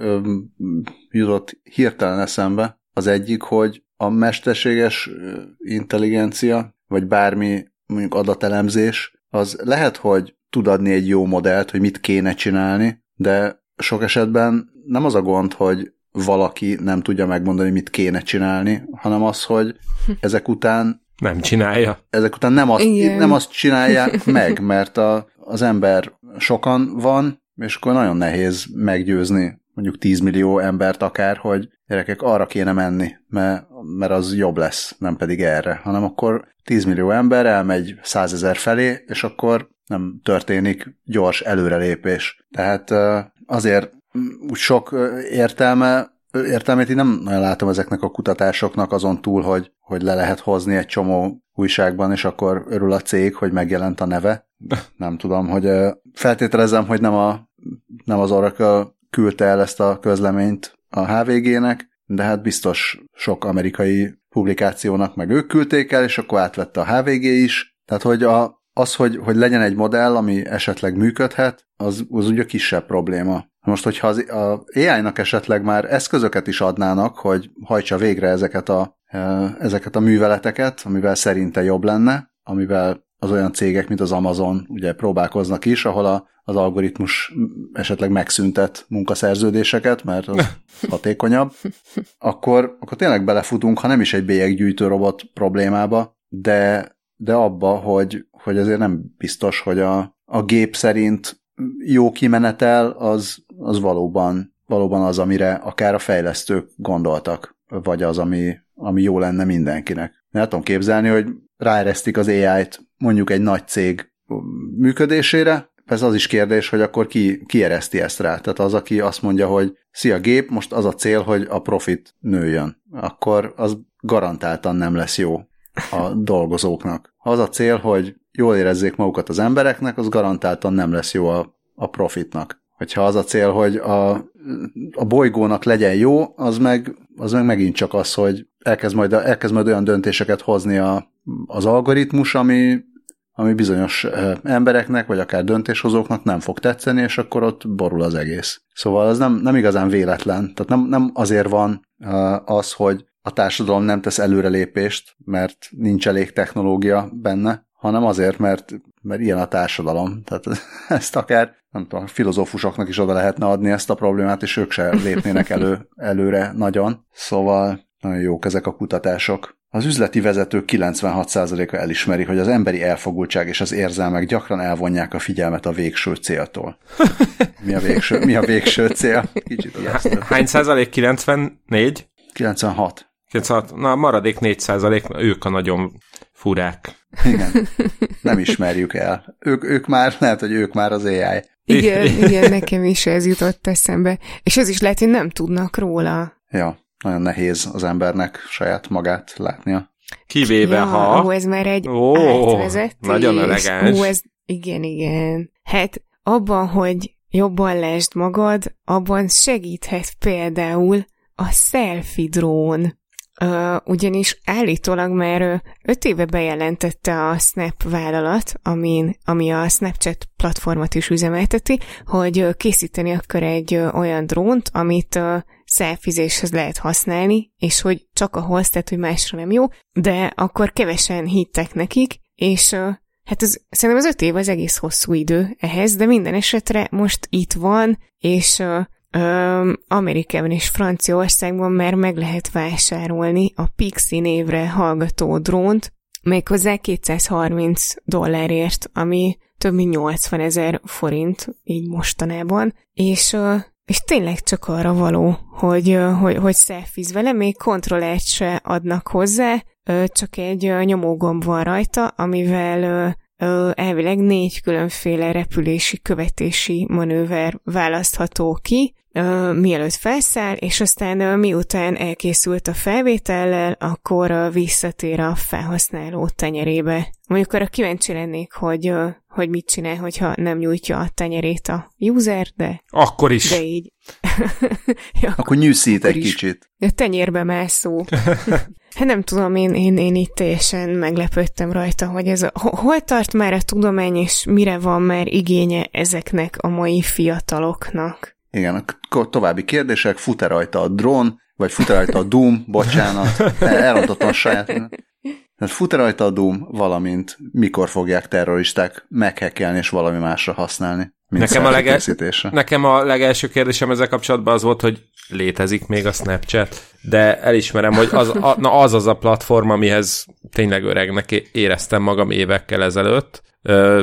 jutott hirtelen eszembe. Az egyik, hogy a mesterséges intelligencia, vagy bármi mondjuk adatelemzés, az lehet, hogy tud adni egy jó modellt, hogy mit kéne csinálni, de sok esetben nem az a gond, hogy valaki nem tudja megmondani, mit kéne csinálni, hanem az, hogy [LAUGHS] ezek után nem csinálja. Ezek után nem azt, nem azt csinálják [LAUGHS] meg, mert a, az ember sokan van, és akkor nagyon nehéz meggyőzni mondjuk 10 millió embert akár, hogy gyerekek, arra kéne menni, mert, mert az jobb lesz, nem pedig erre, hanem akkor 10 millió ember elmegy 100 ezer felé, és akkor nem történik gyors előrelépés. Tehát azért úgy sok értelme, értelmét én nem nagyon látom ezeknek a kutatásoknak azon túl, hogy, hogy le lehet hozni egy csomó újságban, és akkor örül a cég, hogy megjelent a neve. [LAUGHS] Nem tudom, hogy feltételezem, hogy nem, a, nem az Oracle küldte el ezt a közleményt a HVG-nek, de hát biztos sok amerikai publikációnak meg ők küldték el, és akkor átvette a HVG is. Tehát, hogy a, az, hogy, hogy legyen egy modell, ami esetleg működhet, az, az ugye kisebb probléma. Most, hogyha az, a AI-nak esetleg már eszközöket is adnának, hogy hajtsa végre ezeket a, e, ezeket a műveleteket, amivel szerinte jobb lenne, amivel az olyan cégek, mint az Amazon ugye próbálkoznak is, ahol a, az algoritmus esetleg megszüntet munkaszerződéseket, mert az [LAUGHS] hatékonyabb, akkor, akkor tényleg belefutunk, ha nem is egy bélyeggyűjtő robot problémába, de, de abba, hogy, hogy azért nem biztos, hogy a, a gép szerint jó kimenetel, az, az valóban, valóban az, amire akár a fejlesztők gondoltak, vagy az, ami, ami jó lenne mindenkinek. Nem tudom képzelni, hogy ráeresztik az AI-t mondjuk egy nagy cég működésére, ez az is kérdés, hogy akkor ki, ki ereszti ezt rá. Tehát az, aki azt mondja, hogy szia gép, most az a cél, hogy a profit nőjön. Akkor az garantáltan nem lesz jó a dolgozóknak. Ha az a cél, hogy jól érezzék magukat az embereknek, az garantáltan nem lesz jó a, a profitnak. Hogyha az a cél, hogy a, a bolygónak legyen jó, az meg, az meg megint csak az, hogy elkezd majd, elkezd majd olyan döntéseket hozni a, az algoritmus, ami, ami bizonyos embereknek, vagy akár döntéshozóknak nem fog tetszeni, és akkor ott borul az egész. Szóval az nem, nem igazán véletlen. Tehát nem, nem azért van az, hogy a társadalom nem tesz előrelépést, mert nincs elég technológia benne, hanem azért, mert, mert ilyen a társadalom. Tehát [LAUGHS] ezt akár, nem tudom, filozófusoknak is oda lehetne adni ezt a problémát, és ők se lépnének elő, előre nagyon. Szóval nagyon jók ezek a kutatások. Az üzleti vezetők 96%-a elismeri, hogy az emberi elfogultság és az érzelmek gyakran elvonják a figyelmet a végső céltól. Mi a végső, mi a végső cél? Kicsit Hány százalék? 94? 96. 96. Na, a maradék 4 százalék, ők a nagyon furák. Igen. Nem ismerjük el. Ők, ők már, lehet, hogy ők már az AI. Igen, igen, nekem is ez jutott eszembe. És ez is lehet, hogy nem tudnak róla. Ja, nagyon nehéz az embernek saját magát látnia. Kivéve, ja, ha... Ó, ez már egy ó, átvezetés. Nagyon elegáns. Ó, ez, igen, igen. Hát abban, hogy jobban lesd magad, abban segíthet például a selfie drón. Uh, ugyanis állítólag már öt éve bejelentette a Snap vállalat, amin, ami a Snapchat platformot is üzemelteti, hogy készíteni akar egy olyan drónt, amit szelfizéshez lehet használni, és hogy csak ahhoz, tehát hogy másra nem jó, de akkor kevesen hittek nekik, és hát ez, szerintem az öt év az egész hosszú idő ehhez, de minden esetre most itt van, és Amerikában és Franciaországban már meg lehet vásárolni a Pixie névre hallgató drónt, méghozzá 230 dollárért, ami több mint 80 ezer forint, így mostanában, és és tényleg csak arra való, hogy, hogy, hogy szelfiz vele, még kontrollert se adnak hozzá, csak egy nyomógomb van rajta, amivel elvileg négy különféle repülési követési manőver választható ki, mielőtt felszáll, és aztán miután elkészült a felvétellel, akkor visszatér a felhasználó tenyerébe. Mondjuk arra kíváncsi lennék, hogy, hogy mit csinál, hogyha nem nyújtja a tenyerét a user, de... Akkor is. De így. [LAUGHS] ja, akkor nyűszít egy kicsit. A tenyérbe mászó. [LAUGHS] Hát nem tudom, én, én, én itt teljesen meglepődtem rajta, hogy ez a, hol tart már a tudomány, és mire van már igénye ezeknek a mai fiataloknak. Igen, a további kérdések, fut-e rajta a drón, vagy fut-e rajta a Doom, bocsánat, elrontottam a saját. Tehát fut-e rajta a Doom, valamint mikor fogják terroristák meghekkelni és valami másra használni. Nekem a, legel... Nekem a legelső kérdésem ezzel kapcsolatban az volt, hogy létezik még a Snapchat, de elismerem, hogy az a, na az, az a platform, amihez tényleg öregnek éreztem magam évekkel ezelőtt. Ö,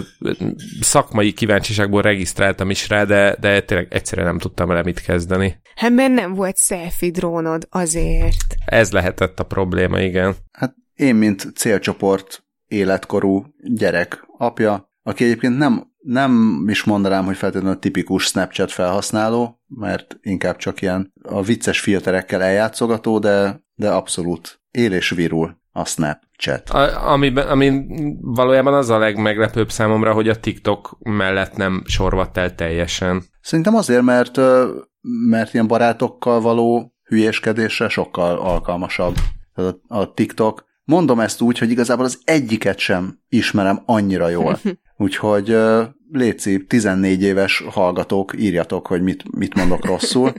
szakmai kíváncsiságból regisztráltam is rá, de, de tényleg egyszerűen nem tudtam vele mit kezdeni. Hát mert nem volt selfie drónod, azért. Ez lehetett a probléma, igen. Hát én, mint célcsoport életkorú gyerek apja, aki egyébként nem nem is mondanám, hogy feltétlenül tipikus Snapchat felhasználó, mert inkább csak ilyen a vicces filterekkel eljátszogató, de, de abszolút él és virul a Snapchat. A, amiben, ami valójában az a legmeglepőbb számomra, hogy a TikTok mellett nem sorvadt el teljesen. Szerintem azért, mert, mert ilyen barátokkal való hülyéskedésre sokkal alkalmasabb. A, a TikTok Mondom ezt úgy, hogy igazából az egyiket sem ismerem annyira jól. [LAUGHS] Úgyhogy Léci, 14 éves hallgatók, írjatok, hogy mit, mit mondok rosszul.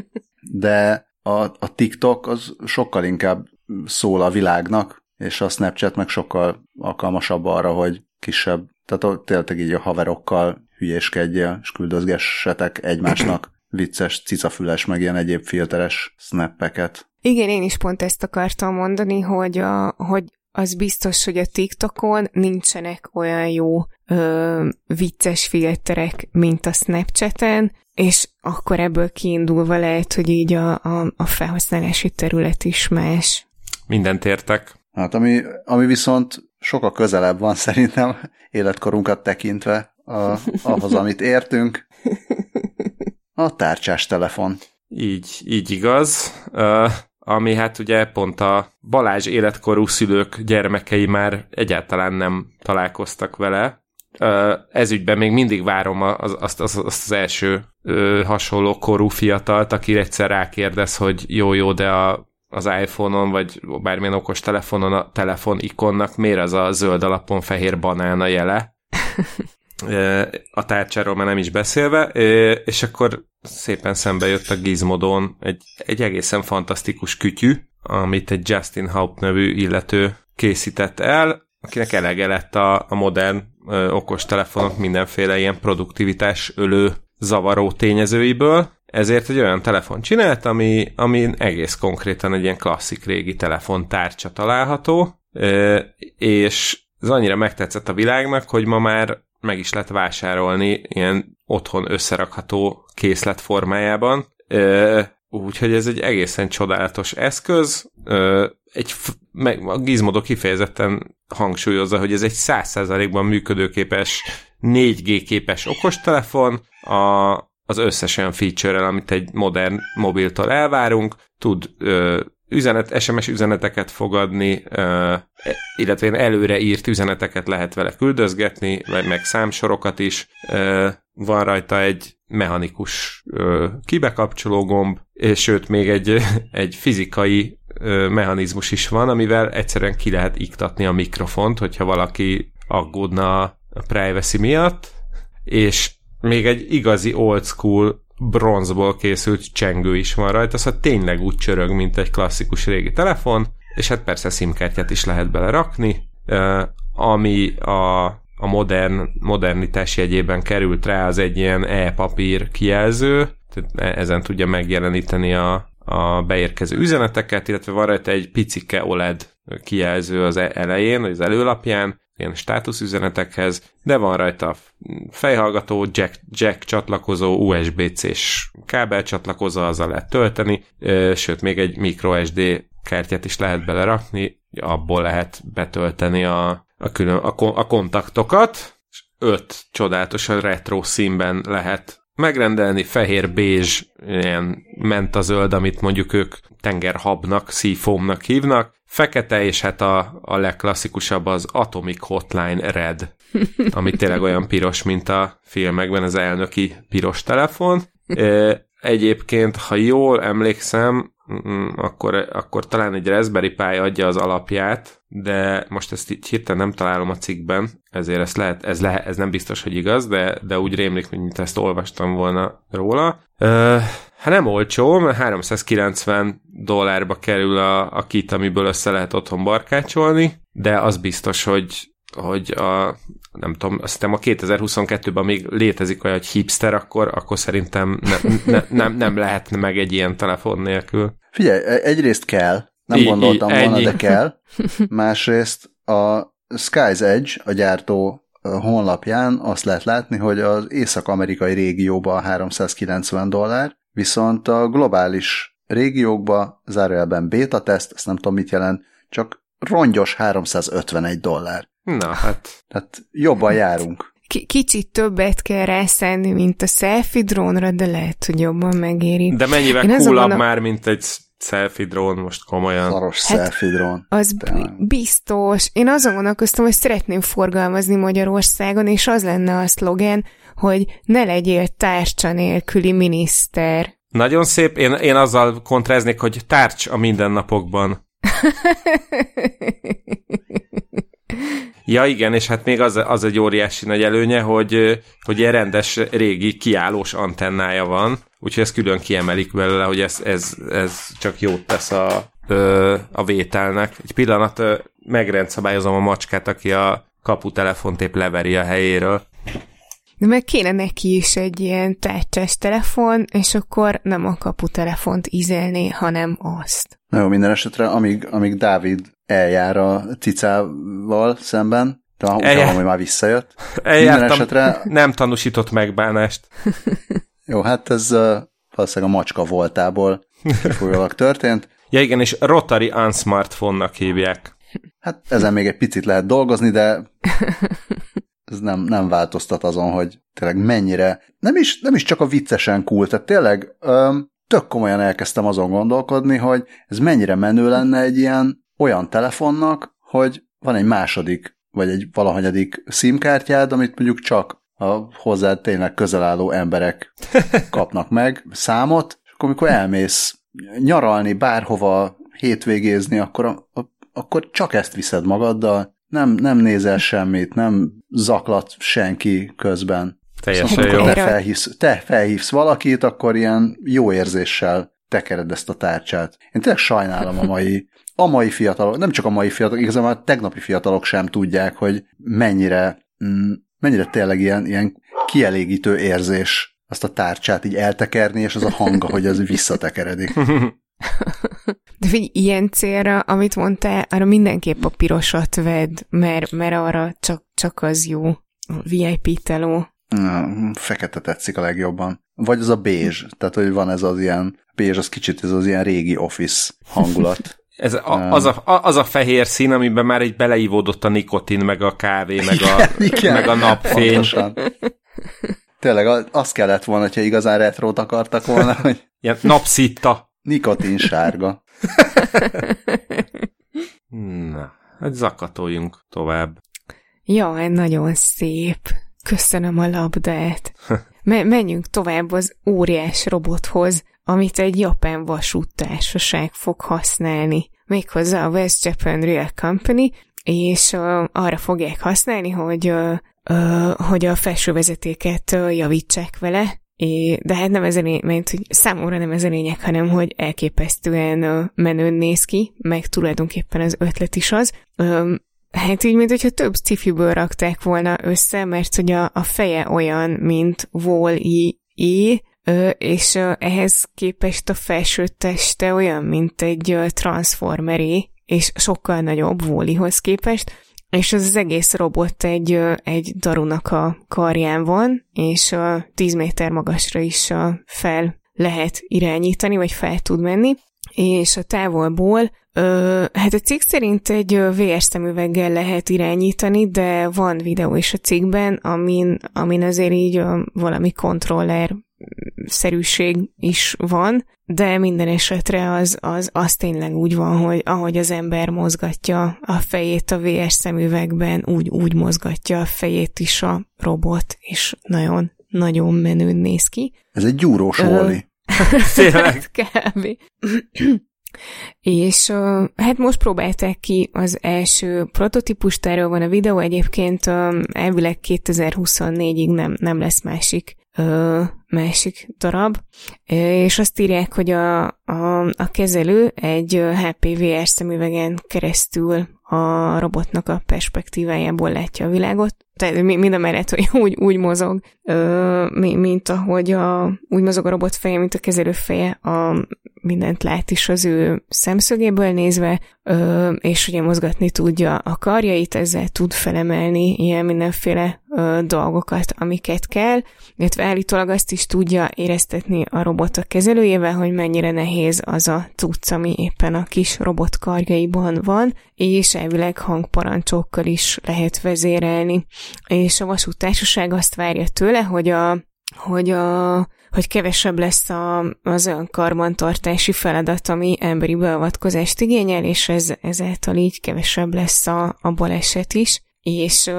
[LAUGHS] De a, a TikTok az sokkal inkább szól a világnak, és a Snapchat meg sokkal alkalmasabb arra, hogy kisebb, tehát tényleg így a haverokkal hülyéskedjél, és küldözgessetek egymásnak [CLEARS THROAT] vicces, cicafüles, meg ilyen egyéb filteres snappeket. Igen, én is pont ezt akartam mondani, hogy, a, hogy az biztos, hogy a TikTokon nincsenek olyan jó ö, vicces filterek, mint a Snapchaten, és akkor ebből kiindulva lehet, hogy így a, a, a felhasználási terület is más. Mindent értek. Hát ami, ami viszont sokkal közelebb van szerintem életkorunkat tekintve a, ahhoz, amit értünk, a tárcsás telefon. Így, így igaz. Uh, ami hát ugye pont a Balázs életkorú szülők gyermekei már egyáltalán nem találkoztak vele. Ez ügyben még mindig várom az, azt, azt, azt az első hasonló korú fiatalt, aki egyszer rákérdez, hogy jó-jó, de a, az iPhone-on, vagy bármilyen okos telefonon a telefon ikonnak miért az a zöld alapon fehér banán a jele? [LAUGHS] a tárcsáról már nem is beszélve, és akkor szépen szembe jött a Gizmodon egy, egy egészen fantasztikus kütyű, amit egy Justin Haupt nevű illető készített el, akinek elege lett a, a modern okos telefonok mindenféle ilyen produktivitás ölő zavaró tényezőiből, ezért egy olyan telefon csinált, ami, ami egész konkrétan egy ilyen klasszik régi telefontárcsa található, ö, és ez annyira megtetszett a világnak, hogy ma már meg is lehet vásárolni ilyen otthon összerakható készlet formájában. Úgyhogy ez egy egészen csodálatos eszköz. Egy, meg, a Gizmodo kifejezetten hangsúlyozza, hogy ez egy 100%-ban működőképes 4G képes okostelefon, a, az összes olyan feature amit egy modern mobiltól elvárunk, tud ö, üzenet, SMS üzeneteket fogadni, illetve előre írt üzeneteket lehet vele küldözgetni, vagy meg számsorokat is. Van rajta egy mechanikus kibekapcsoló gomb, és sőt még egy, [LAUGHS] egy fizikai mechanizmus is van, amivel egyszerűen ki lehet iktatni a mikrofont, hogyha valaki aggódna a privacy miatt, és még egy igazi old school bronzból készült csengő is van rajta, szóval tényleg úgy csörög, mint egy klasszikus régi telefon, és hát persze simkártyát is lehet bele rakni, ami a, a modern, modernitás jegyében került rá, az egy ilyen e-papír kijelző, tehát e, ezen tudja megjeleníteni a, a beérkező üzeneteket, illetve van rajta egy picike OLED kijelző az e, elején, az előlapján, ilyen státuszüzenetekhez, de van rajta fejhallgató, jack, jack csatlakozó, USB-C-s kábel csatlakozó, azzal lehet tölteni, sőt, még egy microSD kártyát is lehet belerakni, abból lehet betölteni a, a, külön, a, a kontaktokat, öt csodálatosan retro színben lehet megrendelni, fehér, bézs, ilyen zöld, amit mondjuk ők tengerhabnak, seafoamnak hívnak, fekete, és hát a, a legklasszikusabb az Atomic Hotline Red, ami tényleg olyan piros, mint a filmekben az elnöki piros telefon. Egyébként, ha jól emlékszem, akkor, akkor talán egy Raspberry Pi adja az alapját, de most ezt itt hirtelen nem találom a cikkben, ezért ez, lehet, ez, lehet, ez nem biztos, hogy igaz, de, de úgy rémlik, mint ezt olvastam volna róla. Hát nem olcsó, mert 390 dollárba kerül a, a kit, amiből össze lehet otthon barkácsolni, de az biztos, hogy hogy a, nem tudom, azt hiszem a 2022-ben még létezik olyan, hogy hipster, akkor, akkor szerintem ne, ne, nem, nem lehetne meg egy ilyen telefon nélkül. Figyelj, e- egyrészt kell, nem I, gondoltam I, volna, de kell. [LAUGHS] Másrészt a Sky's Edge, a gyártó honlapján azt lehet látni, hogy az észak-amerikai régióban 390 dollár, viszont a globális régiókban, zárójelben beta teszt, ezt nem tudom mit jelent, csak rongyos 351 dollár. Na hát. Tehát jobban járunk. K- kicsit többet kell rászenni, mint a selfie drónra, de lehet, hogy jobban megéri. De mennyivel Én coolabb a... már, mint egy selfie drón, most komolyan. Szaros hát selfie drón. Az de... biztos. Én azon gondolkoztam, hogy szeretném forgalmazni Magyarországon, és az lenne a szlogen, hogy ne legyél tárcsa nélküli miniszter. Nagyon szép. Én, én azzal kontráznék, hogy tárcs a mindennapokban. [LAUGHS] Ja igen, és hát még az, az egy óriási nagy előnye, hogy, hogy egy rendes régi kiállós antennája van, úgyhogy ezt külön kiemelik belőle, hogy ez, ez, ez csak jót tesz a, a vételnek. Egy pillanat megrendszabályozom a macskát, aki a kaputelefont épp leveri a helyéről. De meg kéne neki is egy ilyen tárcsás telefon, és akkor nem a kaputelefont ízelné, hanem azt. Na jó, minden esetre, amíg, amíg Dávid eljár a cicával szemben, de utána, hogy már visszajött. Eljártam, minden esetre... nem tanúsított megbánást. [LAUGHS] jó, hát ez uh, valószínűleg a macska voltából folyólag történt. Ja igen, és Rotary Unsmartphone-nak hívják. Hát ezen még egy picit lehet dolgozni, de ez nem, nem változtat azon, hogy tényleg mennyire, nem is, nem is csak a viccesen cool, tehát tényleg öm, tök komolyan elkezdtem azon gondolkodni, hogy ez mennyire menő lenne egy ilyen olyan telefonnak, hogy van egy második, vagy egy valahanyadik SIM-kártyád, amit mondjuk csak a hozzá tényleg közel álló emberek [LAUGHS] kapnak meg számot, és akkor amikor elmész nyaralni bárhova, hétvégézni, akkor, a, a, akkor csak ezt viszed magaddal, nem, nem nézel semmit, nem zaklat senki közben. Teljesen szóval, jó. Te felhívsz, te felhívsz valakit, akkor ilyen jó érzéssel tekered ezt a tárcsát. Én tényleg sajnálom a mai, a mai fiatalok, nem csak a mai fiatalok, igazából a tegnapi fiatalok sem tudják, hogy mennyire, mm, mennyire tényleg ilyen, ilyen kielégítő érzés azt a tárcsát így eltekerni, és az a hanga, hogy ez visszatekeredik. De figyelj, ilyen célra, amit mondtál, arra mindenképp a pirosat vedd, mert, mert arra csak, csak az jó. VIP teló. Fekete tetszik a legjobban. Vagy az a bézs, tehát hogy van ez az ilyen, bézs az kicsit ez az ilyen régi office hangulat. [LAUGHS] Ez a, az, a, az a fehér szín, amiben már egy beleívódott a nikotin, meg a kávé, meg a, igen, meg a napfény. Pontosan. Tényleg az kellett volna, hogyha igazán retrót akartak volna, [LAUGHS] hogy... Ilyen napszitta. Nikotin sárga. [LAUGHS] Na, hát zakatoljunk tovább. Jaj, nagyon szép. Köszönöm a labdát. Me- menjünk tovább az óriás robothoz, amit egy japán vasúttársaság fog használni. Méghozzá a West Japan Rail Company, és uh, arra fogják használni, hogy, uh, uh, hogy a felsővezetéket uh, javítsák vele, É, de hát nem ez a lényeg, mert hogy számomra nem ez a lényeg, hanem hogy elképesztően menőn néz ki, meg tulajdonképpen az ötlet is az. Hát így, mint hogyha több cifiből rakták volna össze, mert hogy a, a feje olyan, mint Wall-E, és ehhez képest a felső teste olyan, mint egy Transformeré, és sokkal nagyobb Wall-E-hoz képest, és az, az egész robot egy, egy darunak a karján van, és 10 méter magasra is fel lehet irányítani, vagy fel tud menni, és a távolból Ö, hát a cikk szerint egy VR szemüveggel lehet irányítani, de van videó is a cikkben, amin, amin azért így ö, valami kontroller szerűség is van, de minden esetre az, az, az tényleg úgy van, hogy ahogy az ember mozgatja a fejét a VR szemüvegben, úgy, úgy mozgatja a fejét is a robot, és nagyon, nagyon menőn néz ki. Ez egy gyúrós Wally. [LAUGHS] Tényleg. Kb. És hát most próbálták ki az első prototípust, erről van a videó, egyébként elvileg 2024-ig nem, nem lesz másik másik darab, és azt írják, hogy a, a, a kezelő egy HPVR szemüvegen keresztül a robotnak a perspektívájából látja a világot, tehát mind a hogy úgy, úgy mozog, mint ahogy a, úgy mozog a robot feje, mint a kezelő feje, a, mindent lát is az ő szemszögéből nézve, és ugye mozgatni tudja a karjait, ezzel tud felemelni ilyen mindenféle dolgokat, amiket kell, illetve állítólag azt is tudja éreztetni a robot a kezelőjével, hogy mennyire nehéz az a cucc, ami éppen a kis robot karjaiban van, és elvileg hangparancsokkal is lehet vezérelni. És a vasútársaság azt várja tőle, hogy a hogy, a, hogy kevesebb lesz a, az olyan karbantartási feladat, ami emberi beavatkozást igényel, és ez, ezáltal így kevesebb lesz a, a baleset is. És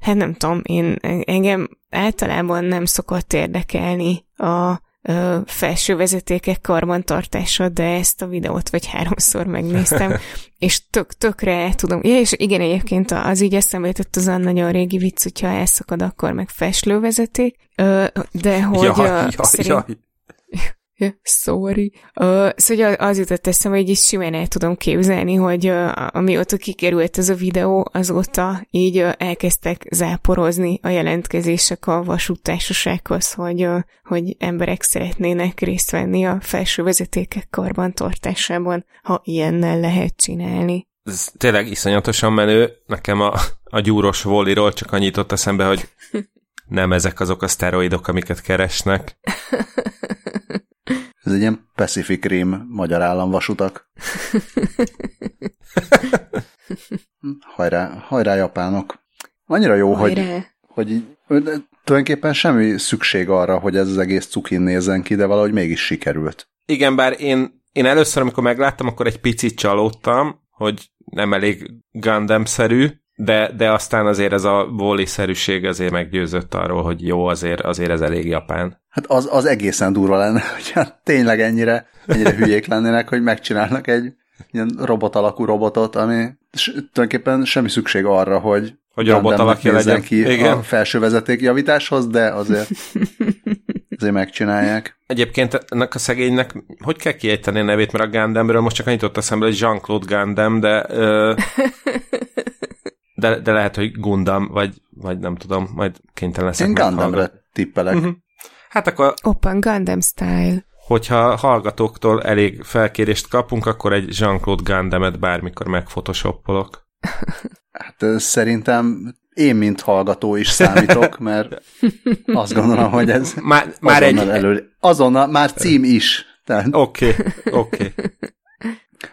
hát nem tudom, én engem általában nem szokott érdekelni a ö, felső vezetékek karbantartása, de ezt a videót vagy háromszor megnéztem, [LAUGHS] és tök, tökre tudom. Ja, és igen, egyébként az így eszembe jutott az a nagyon régi vicc, hogyha elszakad, akkor meg vezeték, ö, de hogy jaj, jaj, szerint... jaj. Sorry. Uh, szóval az jutott eszembe, hogy is simán el tudom képzelni, hogy uh, amióta kikerült ez a videó, azóta így uh, elkezdtek záporozni a jelentkezések a vasútársasághoz, hogy, uh, hogy emberek szeretnének részt venni a felső vezetékek karbantartásában, ha ilyennel lehet csinálni. Ez tényleg iszonyatosan menő. Nekem a, a gyúros voliról csak annyit jutott eszembe, hogy nem ezek azok a szteroidok, amiket keresnek. [LAUGHS] Ez egy ilyen Pacific Rim magyar államvasutak. [LAUGHS] hajrá, hajrá japánok. Annyira jó, hajrá. hogy, hogy tulajdonképpen semmi szükség arra, hogy ez az egész cukin nézzen ki, de valahogy mégis sikerült. Igen, bár én, én először, amikor megláttam, akkor egy picit csalódtam, hogy nem elég Gundam-szerű, de, de aztán azért ez a voli-szerűség azért meggyőzött arról, hogy jó, azért, azért ez elég japán. Hát az, az egészen durva lenne, [LAUGHS] hogy hát tényleg ennyire, ennyire hülyék lennének, hogy megcsinálnak egy ilyen robot alakú robotot, ami tulajdonképpen semmi szükség arra, hogy hogy robot alakja legyen ki Igen. a felső vezeték javításhoz, de azért, [LAUGHS] azért megcsinálják. Egyébként ennek a szegénynek, hogy kell kiejteni a nevét, mert a Gundamről most csak annyit ott eszembe, hogy Jean-Claude Gundam, de ö, [LAUGHS] de, de lehet, hogy Gundam, vagy, vagy nem tudom, majd kénytelen leszek Én Gundamre tippelek. Uh-huh. Hát akkor... Open Gundam style. Hogyha hallgatóktól elég felkérést kapunk, akkor egy Jean-Claude Gundamet bármikor megphotoshopolok. [LAUGHS] Hát szerintem én, mint hallgató is számítok, [LAUGHS] mert azt gondolom, hogy ez már, már egy... Elő, azonnal, már cím is. Oké, oké. [LAUGHS] Okay, okay.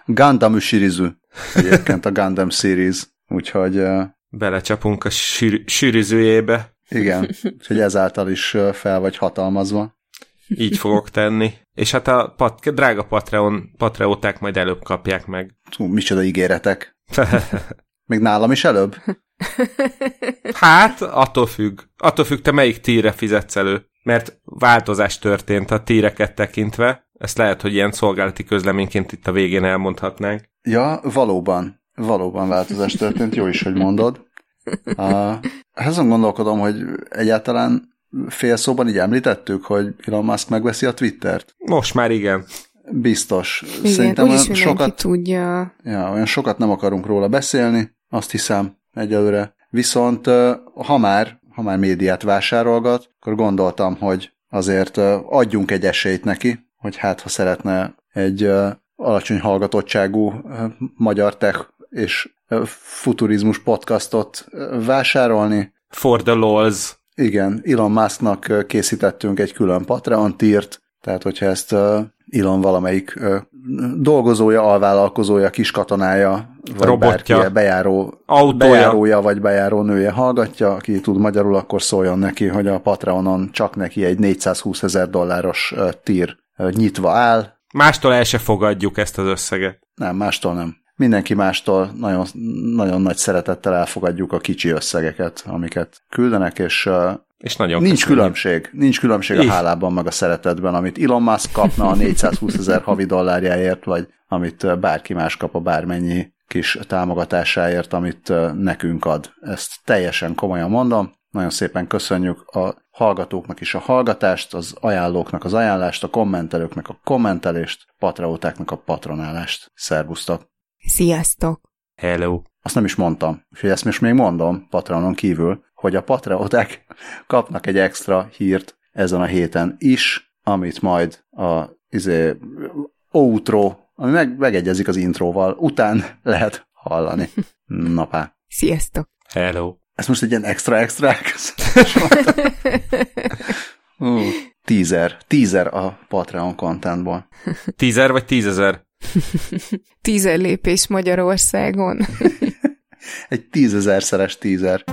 Gundam Ushirizu. Egyébként a Gundam Series. Úgyhogy... Belecsapunk a sűr, sűrűzőjébe. Igen, [LAUGHS] úgyhogy ezáltal is fel vagy hatalmazva. Így fogok tenni. És hát a pat, drága Patreon, Patreóták majd előbb kapják meg. Hú, micsoda ígéretek. [LAUGHS] Még nálam is előbb? [LAUGHS] Hát, attól függ. Attól függ, te melyik tíre fizetsz elő. Mert változás történt a tíreket tekintve. Ezt lehet, hogy ilyen szolgálati közleményként itt a végén elmondhatnánk. Ja, valóban. Valóban változás történt, jó is, hogy mondod. Uh, azon gondolkodom, hogy egyáltalán fél szóban így említettük, hogy Elon Musk megveszi a Twittert. Most már igen. Biztos. Igen, Szerintem olyan sokat, tudja. Ja, olyan sokat nem akarunk róla beszélni, azt hiszem egyelőre. Viszont ha már, ha már médiát vásárolgat, akkor gondoltam, hogy azért adjunk egy esélyt neki, hogy hát ha szeretne egy alacsony hallgatottságú magyar tech és futurizmus podcastot vásárolni. For the laws. Igen, Elon Musknak készítettünk egy külön Patreon tírt, tehát hogyha ezt Elon valamelyik dolgozója, alvállalkozója, kiskatonája, vagy Robotja. bárki bejáró, Autója. bejárója, vagy bejáró nője hallgatja, aki tud magyarul, akkor szóljon neki, hogy a Patreonon csak neki egy 420 ezer dolláros tír nyitva áll. Mástól el se fogadjuk ezt az összeget. Nem, mástól nem. Mindenki mástól nagyon, nagyon nagy szeretettel elfogadjuk a kicsi összegeket, amiket küldenek, és és nagyon nincs köszönjük. különbség. Nincs különbség a hálában, meg a szeretetben, amit Elon Musk kapna a 420 ezer havi dollárjáért, vagy amit bárki más kap a bármennyi kis támogatásáért, amit nekünk ad. Ezt teljesen komolyan mondom. Nagyon szépen köszönjük a hallgatóknak is a hallgatást, az ajánlóknak az ajánlást, a kommentelőknek a kommentelést, patraótáknak a patronálást. Szervusztok! Sziasztok! Hello! Azt nem is mondtam, úgyhogy ezt most még mondom Patronon kívül, hogy a patraoták kapnak egy extra hírt ezen a héten is, amit majd a izé, outro, ami meg, megegyezik az intróval, után [LAUGHS] lehet hallani. [LAUGHS] Napá. Sziasztok! Hello! Ez most egy ilyen extra-extra Teaser. Teaser a Patreon contentból. Tízer vagy tízezer? [LAUGHS] Tízer lépés Magyarországon. [LAUGHS] Egy tízezerszeres teaser.